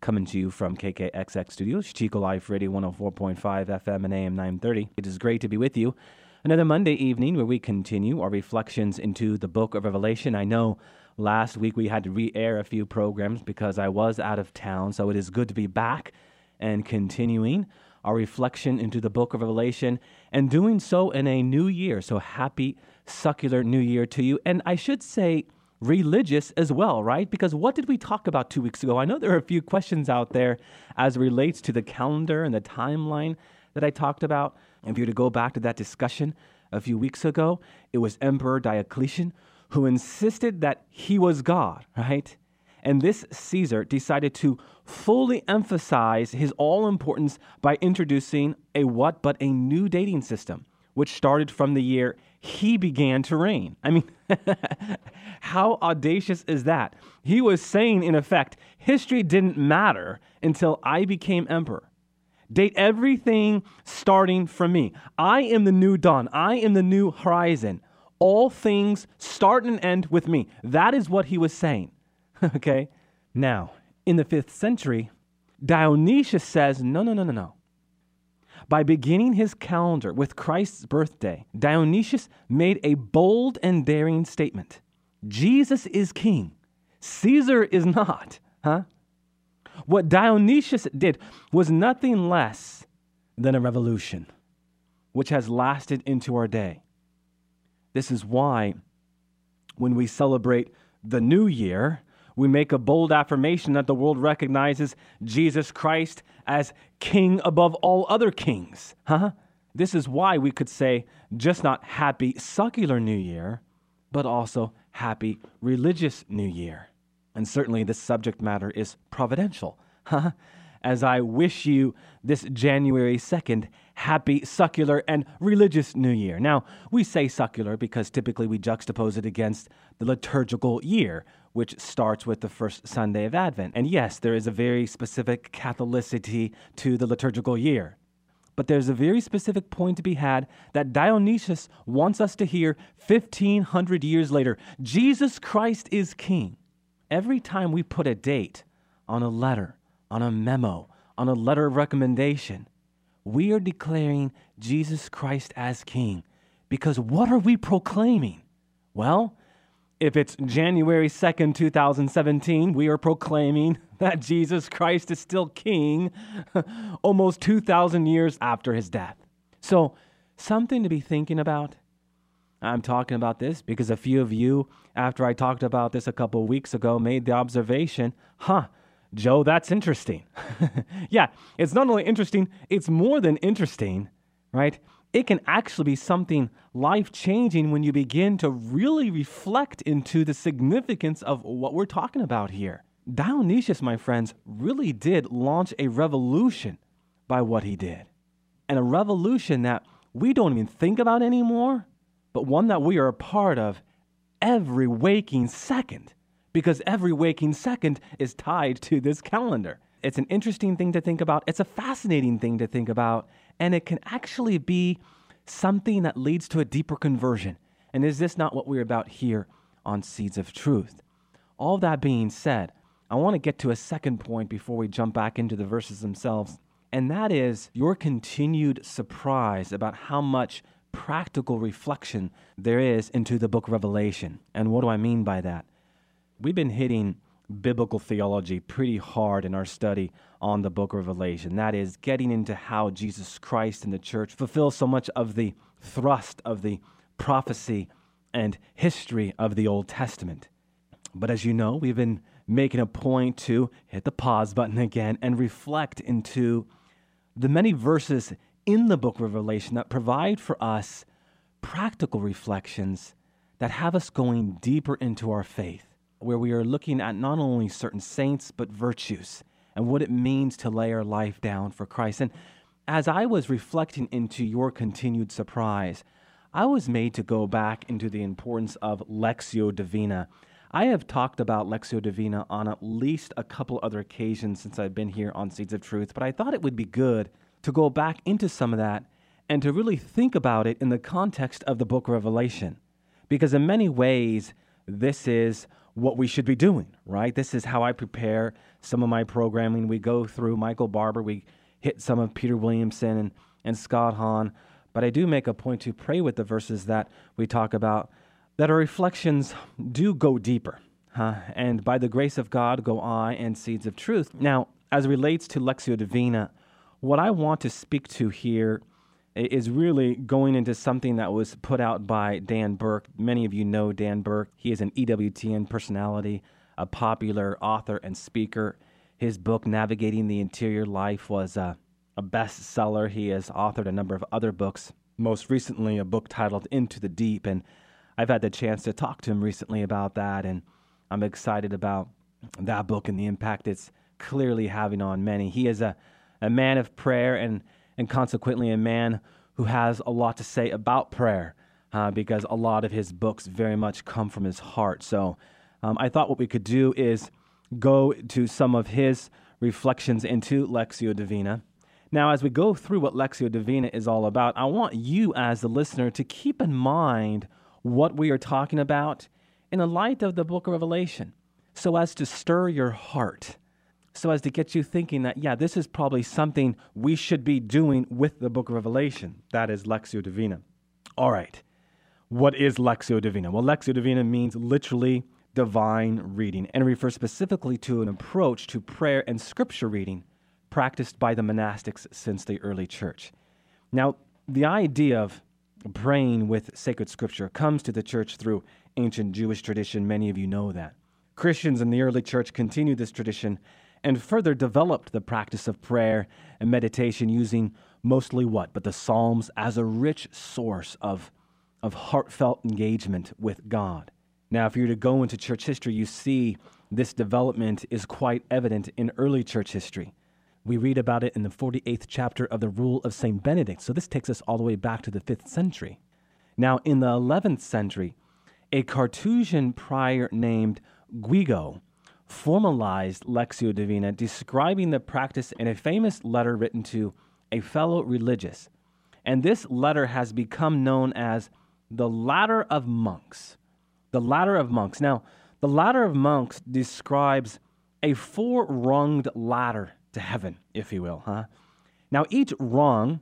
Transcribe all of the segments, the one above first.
coming to you from KKXX Studios, Chico Life Radio 104.5 FM and AM 930. It is great to be with you. Another Monday evening where we continue our reflections into the book of Revelation. I know last week we had to re air a few programs because I was out of town, so it is good to be back and continuing our reflection into the book of Revelation and doing so in a new year. So happy, succular new year to you. And I should say, religious as well, right? Because what did we talk about two weeks ago? I know there are a few questions out there as relates to the calendar and the timeline that I talked about. If you were to go back to that discussion a few weeks ago, it was Emperor Diocletian who insisted that he was God, right? And this Caesar decided to fully emphasize his all importance by introducing a what but a new dating system, which started from the year he began to reign. I mean, how audacious is that? He was saying, in effect, history didn't matter until I became emperor. Date everything starting from me. I am the new dawn. I am the new horizon. All things start and end with me. That is what he was saying. okay? Now, in the fifth century, Dionysius says, no, no, no, no, no. By beginning his calendar with Christ's birthday, Dionysius made a bold and daring statement Jesus is king, Caesar is not. Huh? What Dionysius did was nothing less than a revolution, which has lasted into our day. This is why, when we celebrate the new year, we make a bold affirmation that the world recognizes Jesus Christ as king above all other kings. Huh? This is why we could say just not happy secular new year, but also happy religious new year. And certainly this subject matter is providential. Huh? As I wish you this January 2nd happy secular and religious new year. Now, we say secular because typically we juxtapose it against the liturgical year, which starts with the first Sunday of Advent. And yes, there is a very specific Catholicity to the liturgical year. But there's a very specific point to be had that Dionysius wants us to hear 1500 years later. Jesus Christ is King. Every time we put a date on a letter, on a memo, on a letter of recommendation, we are declaring Jesus Christ as King. Because what are we proclaiming? Well, if it's January 2nd, 2017, we are proclaiming that Jesus Christ is still King almost 2,000 years after his death. So, something to be thinking about. I'm talking about this because a few of you, after I talked about this a couple weeks ago, made the observation huh, Joe, that's interesting. yeah, it's not only interesting, it's more than interesting, right? It can actually be something life changing when you begin to really reflect into the significance of what we're talking about here. Dionysius, my friends, really did launch a revolution by what he did. And a revolution that we don't even think about anymore, but one that we are a part of every waking second because every waking second is tied to this calendar. It's an interesting thing to think about. It's a fascinating thing to think about. And it can actually be something that leads to a deeper conversion. And is this not what we're about here on Seeds of Truth? All that being said, I want to get to a second point before we jump back into the verses themselves. And that is your continued surprise about how much practical reflection there is into the book Revelation. And what do I mean by that? We've been hitting biblical theology pretty hard in our study on the book of Revelation. That is, getting into how Jesus Christ and the church fulfill so much of the thrust of the prophecy and history of the Old Testament. But as you know, we've been making a point to hit the pause button again and reflect into the many verses in the book of Revelation that provide for us practical reflections that have us going deeper into our faith where we are looking at not only certain saints, but virtues. and what it means to lay our life down for Christ. And as I was reflecting into your continued surprise, I was made to go back into the importance of Lectio Divina. I have talked about Lectio Divina on at least a couple other occasions since I've been here on Seeds of Truth, but I thought it would be good to go back into some of that and to really think about it in the context of the book of Revelation. Because in many ways, this is what we should be doing, right? This is how I prepare some of my programming. We go through Michael Barber, we hit some of Peter Williamson and, and Scott Hahn, but I do make a point to pray with the verses that we talk about, that our reflections do go deeper. Huh? And by the grace of God go I and seeds of truth. Now, as relates to Lectio Divina, what I want to speak to here is really going into something that was put out by Dan Burke. Many of you know Dan Burke. He is an EWTN personality, a popular author and speaker. His book, Navigating the Interior Life, was a, a bestseller. He has authored a number of other books, most recently, a book titled Into the Deep. And I've had the chance to talk to him recently about that. And I'm excited about that book and the impact it's clearly having on many. He is a, a man of prayer and and consequently a man who has a lot to say about prayer uh, because a lot of his books very much come from his heart. So um, I thought what we could do is go to some of his reflections into Lectio Divina. Now, as we go through what Lectio Divina is all about, I want you, as the listener, to keep in mind what we are talking about in the light of the book of Revelation so as to stir your heart so as to get you thinking that, yeah, this is probably something we should be doing with the book of Revelation. That is Lectio Divina. All right. What is Lectio Divina? Well, Lectio Divina means literally divine reading and refers specifically to an approach to prayer and scripture reading practiced by the monastics since the early church. Now, the idea of praying with sacred scripture comes to the church through ancient Jewish tradition. Many of you know that. Christians in the early church continued this tradition and further developed the practice of prayer and meditation using mostly what? But the Psalms as a rich source of, of heartfelt engagement with God. Now, if you were to go into church history, you see this development is quite evident in early church history. We read about it in the 48th chapter of the Rule of St. Benedict. So this takes us all the way back to the 5th century. Now, in the 11th century, a Carthusian prior named Guigo formalized Lectio Divina, describing the practice in a famous letter written to a fellow religious. And this letter has become known as the Ladder of Monks. The Ladder of Monks. Now, the Ladder of Monks describes a four runged ladder to heaven, if you will, huh? Now, each rung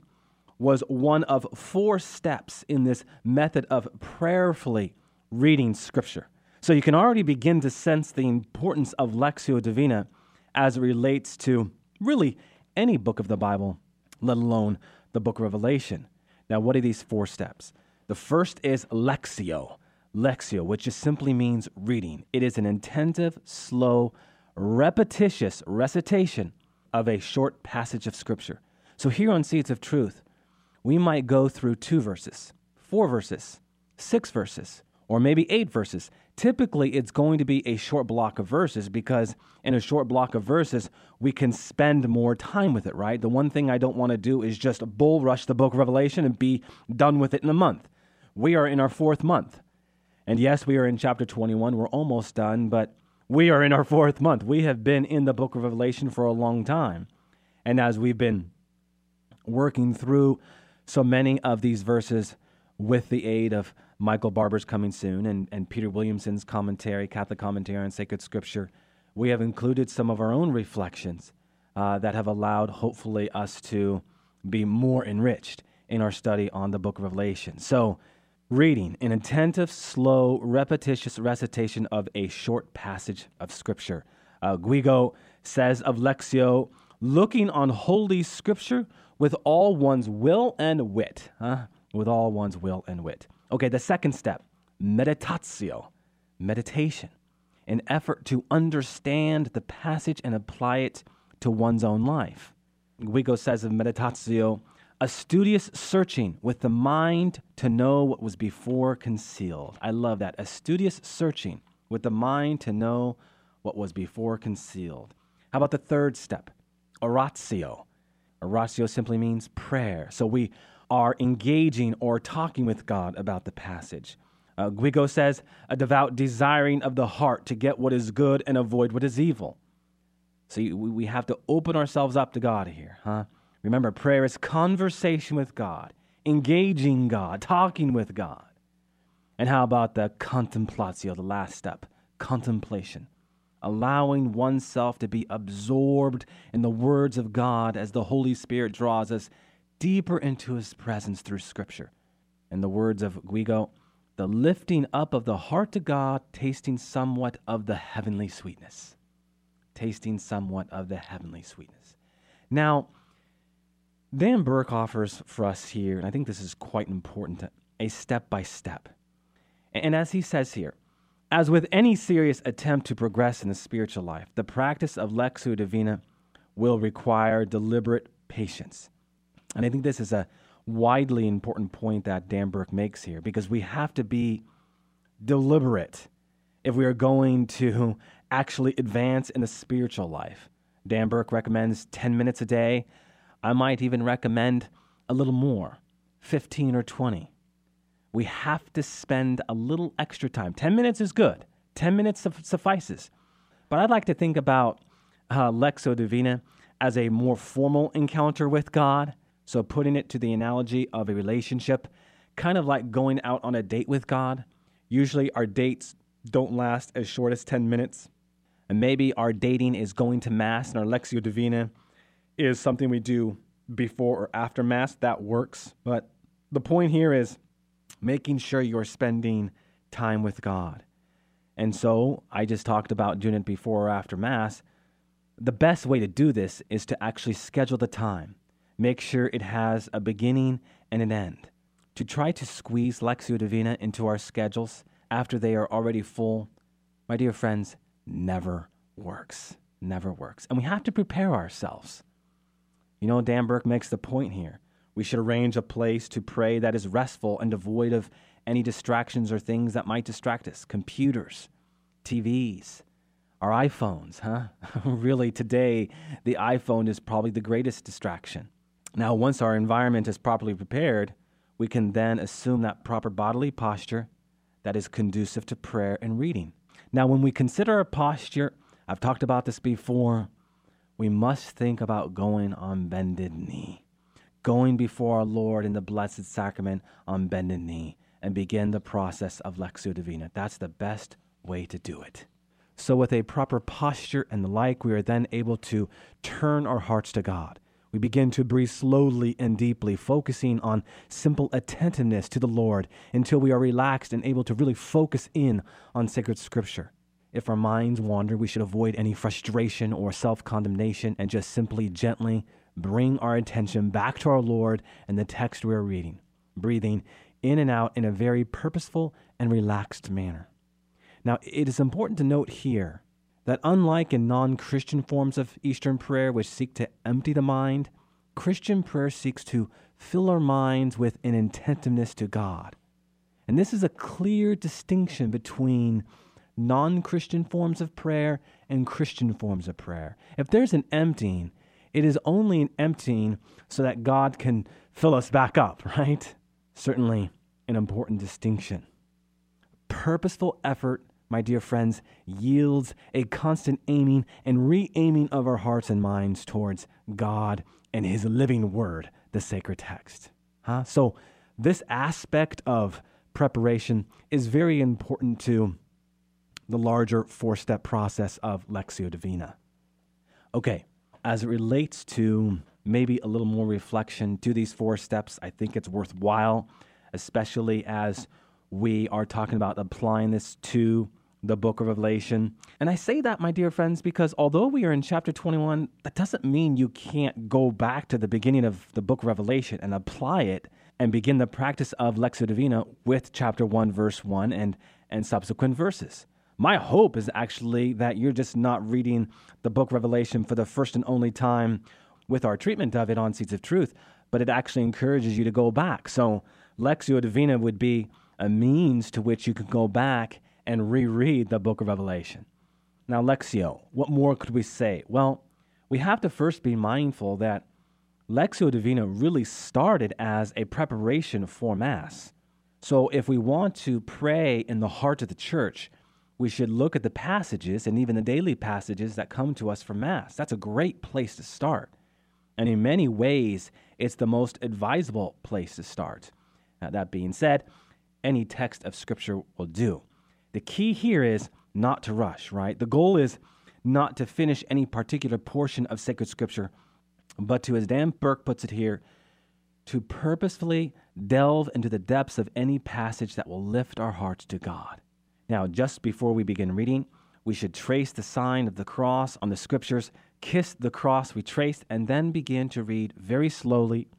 was one of four steps in this method of prayerfully reading Scripture. So you can already begin to sense the importance of Lectio Divina as it relates to really any book of the Bible, let alone the book of Revelation. Now, what are these four steps? The first is Lectio, Lectio, which just simply means reading. It is an intensive, slow, repetitious recitation of a short passage of Scripture. So here on Seeds of Truth, we might go through two verses, four verses, six verses, or maybe eight verses. Typically, it's going to be a short block of verses because in a short block of verses, we can spend more time with it, right? The one thing I don't want to do is just bull rush the book of Revelation and be done with it in a month. We are in our fourth month. And yes, we are in chapter 21. We're almost done, but we are in our fourth month. We have been in the book of Revelation for a long time. And as we've been working through so many of these verses with the aid of Michael Barber's coming soon, and, and Peter Williamson's commentary, Catholic commentary on sacred scripture, we have included some of our own reflections uh, that have allowed, hopefully, us to be more enriched in our study on the book of Revelation. So, reading an attentive, slow, repetitious recitation of a short passage of scripture. Uh, Guigo says of Lectio, looking on holy scripture with all one's will and wit. Huh? With all one's will and wit. Okay, the second step meditatio, meditation, an effort to understand the passage and apply it to one's own life. Guigo says of meditatio, a studious searching with the mind to know what was before concealed. I love that. A studious searching with the mind to know what was before concealed. How about the third step? Oratio. Oratio simply means prayer. So we are engaging or talking with God about the passage. Uh, Guigo says, a devout desiring of the heart to get what is good and avoid what is evil. So we have to open ourselves up to God here, huh? Remember, prayer is conversation with God, engaging God, talking with God. And how about the contemplatio, the last step? Contemplation. Allowing oneself to be absorbed in the words of God as the Holy Spirit draws us deeper into his presence through Scripture. In the words of Guigo, the lifting up of the heart to God, tasting somewhat of the heavenly sweetness. Tasting somewhat of the heavenly sweetness. Now, Dan Burke offers for us here, and I think this is quite important, a step by step. And as he says here, as with any serious attempt to progress in the spiritual life, the practice of Lectio Divina will require deliberate patience. And I think this is a widely important point that Dan Burke makes here because we have to be deliberate if we are going to actually advance in the spiritual life. Dan Burke recommends 10 minutes a day. I might even recommend a little more 15 or 20. We have to spend a little extra time. 10 minutes is good, 10 minutes suffices. But I'd like to think about uh, Lectio Divina as a more formal encounter with God so, putting it to the analogy of a relationship, kind of like going out on a date with God. Usually, our dates don't last as short as 10 minutes. And maybe our dating is going to Mass and our Lectio Divina is something we do before or after Mass. That works. But the point here is making sure you're spending time with God. And so I just talked about doing it before or after Mass. The best way to do this is to actually schedule the time make sure it has a beginning and an end. To try to squeeze Lectio Divina into our schedules after they are already full, my dear friends, never works. Never works. And we have to prepare ourselves. You know, Dan Burke makes the point here. We should arrange a place to pray that is restful and devoid of any distractions or things that might distract us computers, TVs, our iPhones, huh? really, today, the iPhone is probably the greatest distraction. Now, once our environment is properly prepared, we can then assume that proper bodily posture that is conducive to prayer and reading. Now, when we consider our posture, I've talked about this before, we must think about going on bended knee, going before our Lord in the Blessed Sacrament on bended knee, and begin the process of Lectio Divina. That's the best way to do it. So, with a proper posture and the like, we are then able to turn our hearts to God we begin to breathe slowly and deeply, focusing on simple attentiveness to the Lord until we are relaxed and able to really focus in on sacred scripture. If our minds wander, we should avoid any frustration or self condemnation and just simply gently bring our attention back to our Lord and the text we are reading, breathing in and out in a very purposeful and relaxed manner. Now, it is important to note here that unlike in non Christian forms of Eastern prayer, which seek to empty the mind, Christian prayer seeks to fill our minds with an intentiveness to God. And this is a clear distinction between non Christian forms of prayer and Christian forms of prayer. If there's an emptying, it is only an emptying so that God can fill us back up, right? Certainly an important distinction. Purposeful effort my dear friends, yields a constant aiming and re aiming of our hearts and minds towards God and His living word, the sacred text. Huh? So, this aspect of preparation is very important to the larger four step process of Lectio Divina. Okay, as it relates to maybe a little more reflection to these four steps, I think it's worthwhile, especially as we are talking about applying this to the book of Revelation. And I say that, my dear friends, because although we are in chapter 21, that doesn't mean you can't go back to the beginning of the book of Revelation and apply it and begin the practice of Lectio Divina with chapter 1, verse 1 and, and subsequent verses. My hope is actually that you're just not reading the book Revelation for the first and only time with our treatment of it on Seeds of Truth, but it actually encourages you to go back. So, Lectio Divina would be a means to which you can go back and reread the book of Revelation. Now, Lectio, what more could we say? Well, we have to first be mindful that Lectio Divina really started as a preparation for Mass. So, if we want to pray in the heart of the church, we should look at the passages and even the daily passages that come to us from Mass. That's a great place to start. And in many ways, it's the most advisable place to start. Now, that being said, any text of Scripture will do. The key here is not to rush, right? The goal is not to finish any particular portion of sacred Scripture, but to, as Dan Burke puts it here, to purposefully delve into the depths of any passage that will lift our hearts to God. Now, just before we begin reading, we should trace the sign of the cross on the scriptures, kiss the cross we traced, and then begin to read very slowly,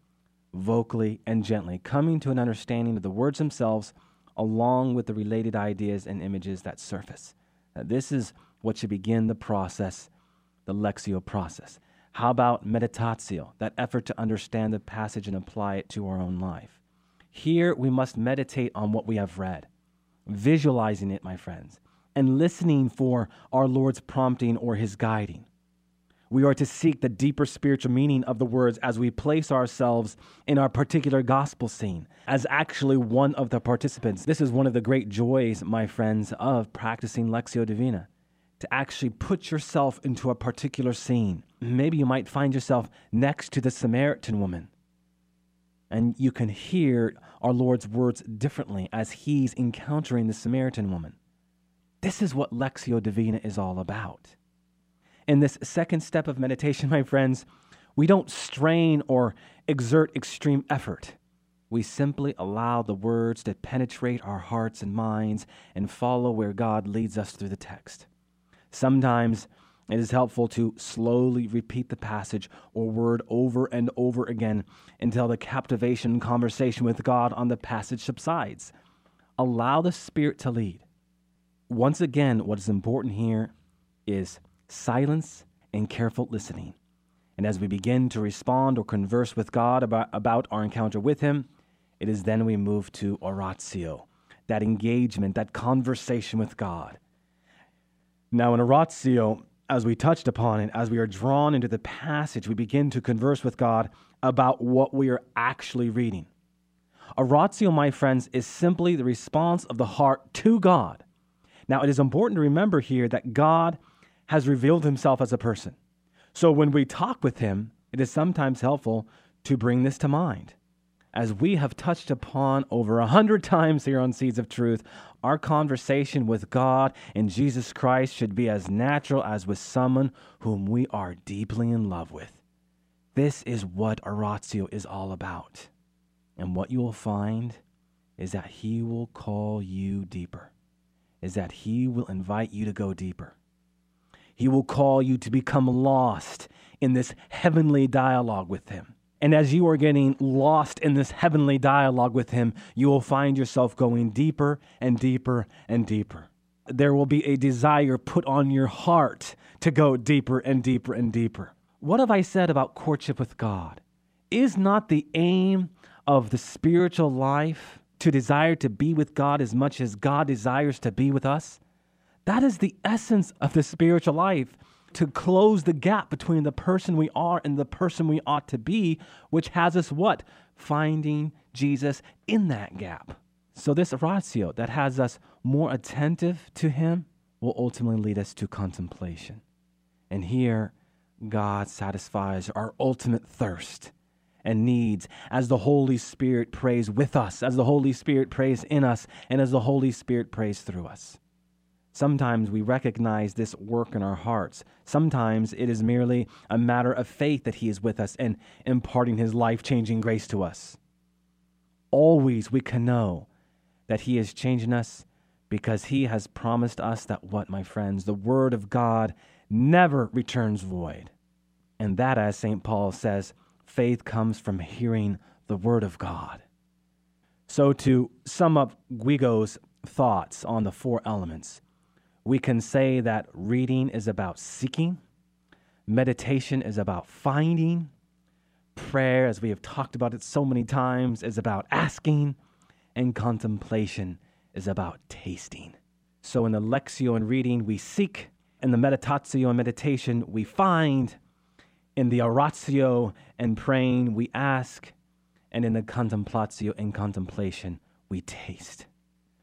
vocally, and gently, coming to an understanding of the words themselves along with the related ideas and images that surface. Now, this is what should begin the process, the Lectio process. How about meditatio, that effort to understand the passage and apply it to our own life? Here we must meditate on what we have read visualizing it, my friends, and listening for our Lord's prompting or his guiding. We are to seek the deeper spiritual meaning of the words as we place ourselves in our particular gospel scene as actually one of the participants. This is one of the great joys, my friends, of practicing Lectio Divina. To actually put yourself into a particular scene. Maybe you might find yourself next to the Samaritan woman and you can hear our Lord's words differently as he's encountering the Samaritan woman. This is what Lectio Divina is all about. In this second step of meditation, my friends, we don't strain or exert extreme effort. We simply allow the words to penetrate our hearts and minds and follow where God leads us through the text. Sometimes it is helpful to slowly repeat the passage or word over and over again until the captivation conversation with God on the passage subsides. Allow the Spirit to lead. Once again, what is important here is silence and careful listening. And as we begin to respond or converse with God about, about our encounter with Him, it is then we move to oratio, that engagement, that conversation with God. Now, in oratio, as we touched upon it, as we are drawn into the passage, we begin to converse with God about what we are actually reading. Oratio, my friends, is simply the response of the heart to God. Now, it is important to remember here that God has revealed himself as a person. So when we talk with him, it is sometimes helpful to bring this to mind. As we have touched upon over a hundred times here on Seeds of Truth, our conversation with God and Jesus Christ should be as natural as with someone whom we are deeply in love with. This is what oratio is all about. And what you will find is that He will call you deeper, is that He will invite you to go deeper. He will call you to become lost in this heavenly dialogue with Him. And as you are getting lost in this heavenly dialogue with Him, you will find yourself going deeper and deeper and deeper. There will be a desire put on your heart to go deeper and deeper and deeper. What have I said about courtship with God? Is not the aim of the spiritual life to desire to be with God as much as God desires to be with us? That is the essence of the spiritual life to close the gap between the person we are and the person we ought to be, which has us what? Finding Jesus in that gap. So, this oratio that has us more attentive to Him will ultimately lead us to contemplation. And here, God satisfies our ultimate thirst and needs as the Holy Spirit prays with us, as the Holy Spirit prays in us, and as the Holy Spirit prays through us. Sometimes we recognize this work in our hearts. Sometimes it is merely a matter of faith that He is with us and imparting His life changing grace to us. Always we can know that He is changing us because He has promised us that what, my friends? The Word of God never returns void. And that, as St. Paul says, faith comes from hearing the Word of God. So, to sum up Guigo's thoughts on the four elements, we can say that reading is about seeking, meditation is about finding, prayer, as we have talked about it so many times, is about asking, and contemplation is about tasting. So in the Lectio and reading, we seek, in the meditatio and meditation, we find, In the oratio and praying, we ask, and in the contemplatio and contemplation, we taste.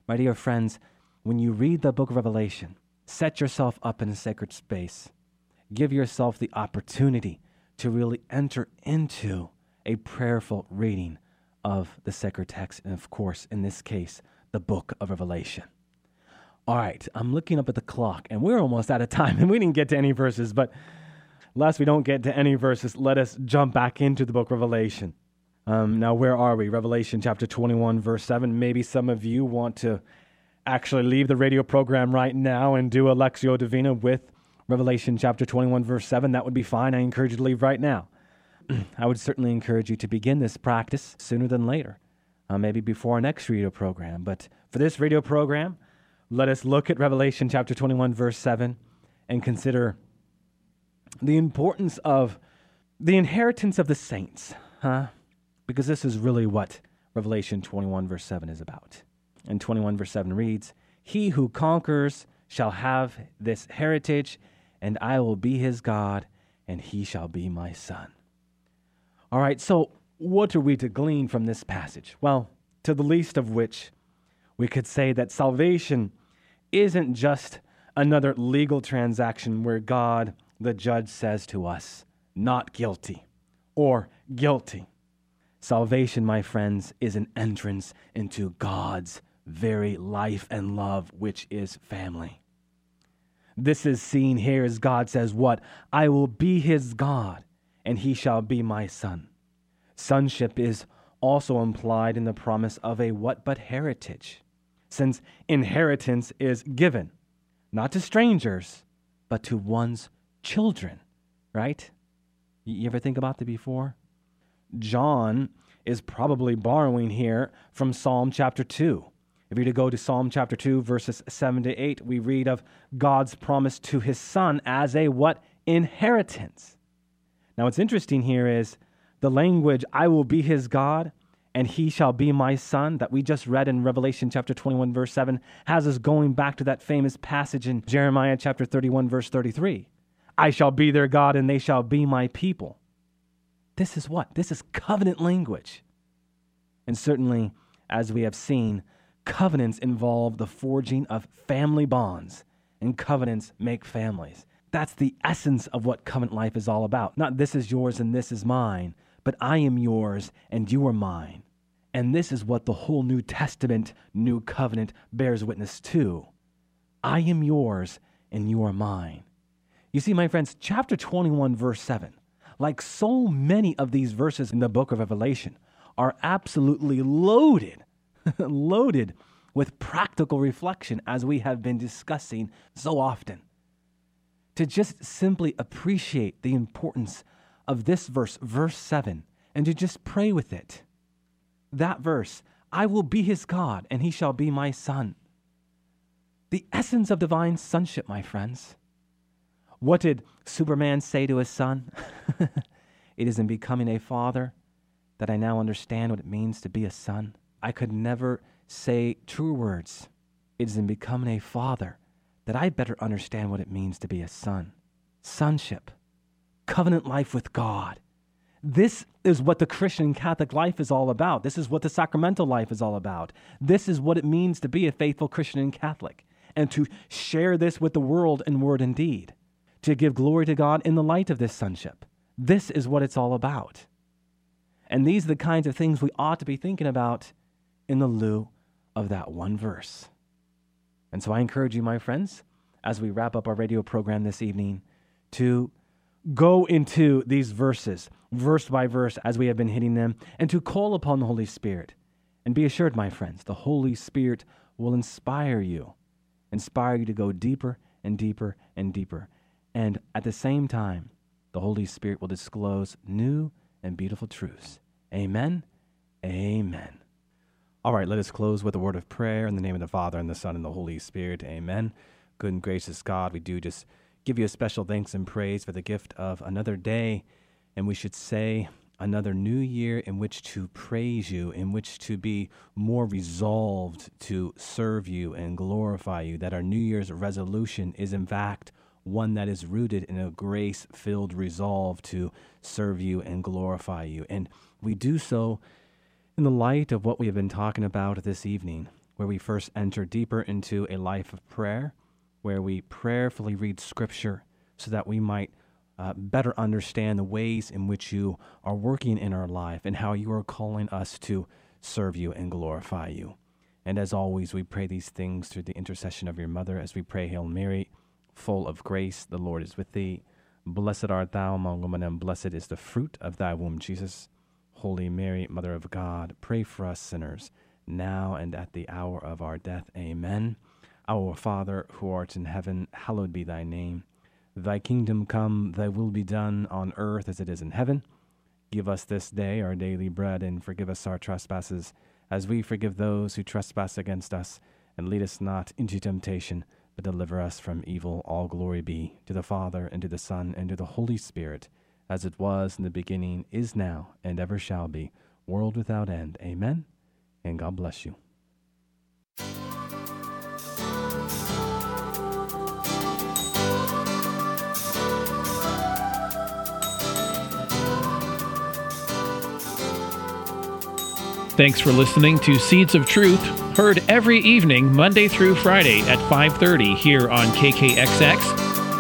My dear friends, when you read the book of Revelation, set yourself up in a sacred space. Give yourself the opportunity to really enter into a prayerful reading of the sacred text, and of course, in this case, the book of Revelation. All right, I'm looking up at the clock, and we're almost out of time, and we didn't get to any verses, but lest we don't get to any verses, let us jump back into the book of Revelation. Um, now, where are we? Revelation chapter 21, verse 7. Maybe some of you want to actually leave the radio program right now and do a Lectio Divina with Revelation chapter 21, verse 7. That would be fine. I encourage you to leave right now. I would certainly encourage you to begin this practice sooner than later, uh, maybe before our next radio program. But for this radio program, let us look at Revelation chapter 21, verse 7, and consider the importance of the inheritance of the saints, huh? Because this is really what Revelation 21, verse 7 is about. And 21, verse 7 reads, He who conquers shall have this heritage, and I will be his God, and he shall be my son. All right, so what are we to glean from this passage? Well, to the least of which, we could say that salvation isn't just another legal transaction where God, the judge, says to us, not guilty or guilty. Salvation, my friends, is an entrance into God's very life and love, which is family. This is seen here as God says, What? I will be his God, and he shall be my son. Sonship is also implied in the promise of a what but heritage, since inheritance is given, not to strangers, but to one's children, right? You ever think about that before? John is probably borrowing here from Psalm chapter 2. If you're to go to Psalm chapter 2, verses 7 to 8, we read of God's promise to his son as a what? Inheritance. Now, what's interesting here is the language, I will be his God and he shall be my son, that we just read in Revelation chapter 21, verse 7, has us going back to that famous passage in Jeremiah chapter 31, verse 33. I shall be their God and they shall be my people. This is what? This is covenant language. And certainly, as we have seen, covenants involve the forging of family bonds, and covenants make families. That's the essence of what covenant life is all about. Not this is yours and this is mine, but I am yours and you are mine. And this is what the whole New Testament, New Covenant bears witness to. I am yours and you are mine. You see, my friends, chapter 21, verse 7, like so many of these verses in the book of Revelation, are absolutely loaded, loaded with practical reflection as we have been discussing so often. To just simply appreciate the importance of this verse, verse 7, and to just pray with it. That verse, I will be his God, and he shall be my son. The essence of divine sonship, my friends. What did Superman say to his son? it is in becoming a father that I now understand what it means to be a son. I could never say true words. It is in becoming a father that I better understand what it means to be a son. Sonship covenant life with God. This is what the Christian Catholic life is all about. This is what the sacramental life is all about. This is what it means to be a faithful Christian and Catholic and to share this with the world in word and deed, to give glory to God in the light of this sonship. This is what it's all about. And these are the kinds of things we ought to be thinking about in the lieu of that one verse. And so I encourage you, my friends, as we wrap up our radio program this evening, to go into these verses, verse by verse, as we have been hitting them, and to call upon the Holy Spirit. And be assured, my friends, the Holy Spirit will inspire you, inspire you to go deeper and deeper and deeper. And at the same time, the Holy Spirit will disclose new and beautiful truths. Amen. Amen. All right, let us close with a word of prayer in the name of the Father, and the Son, and the Holy Spirit. Amen. Good and gracious God, we do just give you a special thanks and praise for the gift of another day, and we should say another new year in which to praise you, in which to be more resolved to serve you and glorify you, that our New Year's resolution is in fact one that is rooted in a grace filled resolve to serve you and glorify you. And we do so in the light of what we have been talking about this evening, where we first enter deeper into a life of prayer, where we prayerfully read Scripture so that we might uh, better understand the ways in which you are working in our life and how you are calling us to serve you and glorify you. And as always, we pray these things through the intercession of your mother as we pray, Hail Mary, full of grace, the Lord is with thee. Blessed art thou among women, and blessed is the fruit of thy womb, Jesus. Holy Mary, Mother of God, pray for us sinners, now and at the hour of our death. Amen. Our Father, who art in heaven, hallowed be thy name. Thy kingdom come, thy will be done on earth as it is in heaven. Give us this day our daily bread, and forgive us our trespasses, as we forgive those who trespass against us. And lead us not into temptation, but deliver us from evil. All glory be to the Father, and to the Son, and to the Holy Spirit, as it was in the beginning, is now, and ever shall be, world without end. Amen. And God bless you. Thanks for listening to Seeds of Truth, heard every evening Monday through Friday at 5:30 here on KKXX.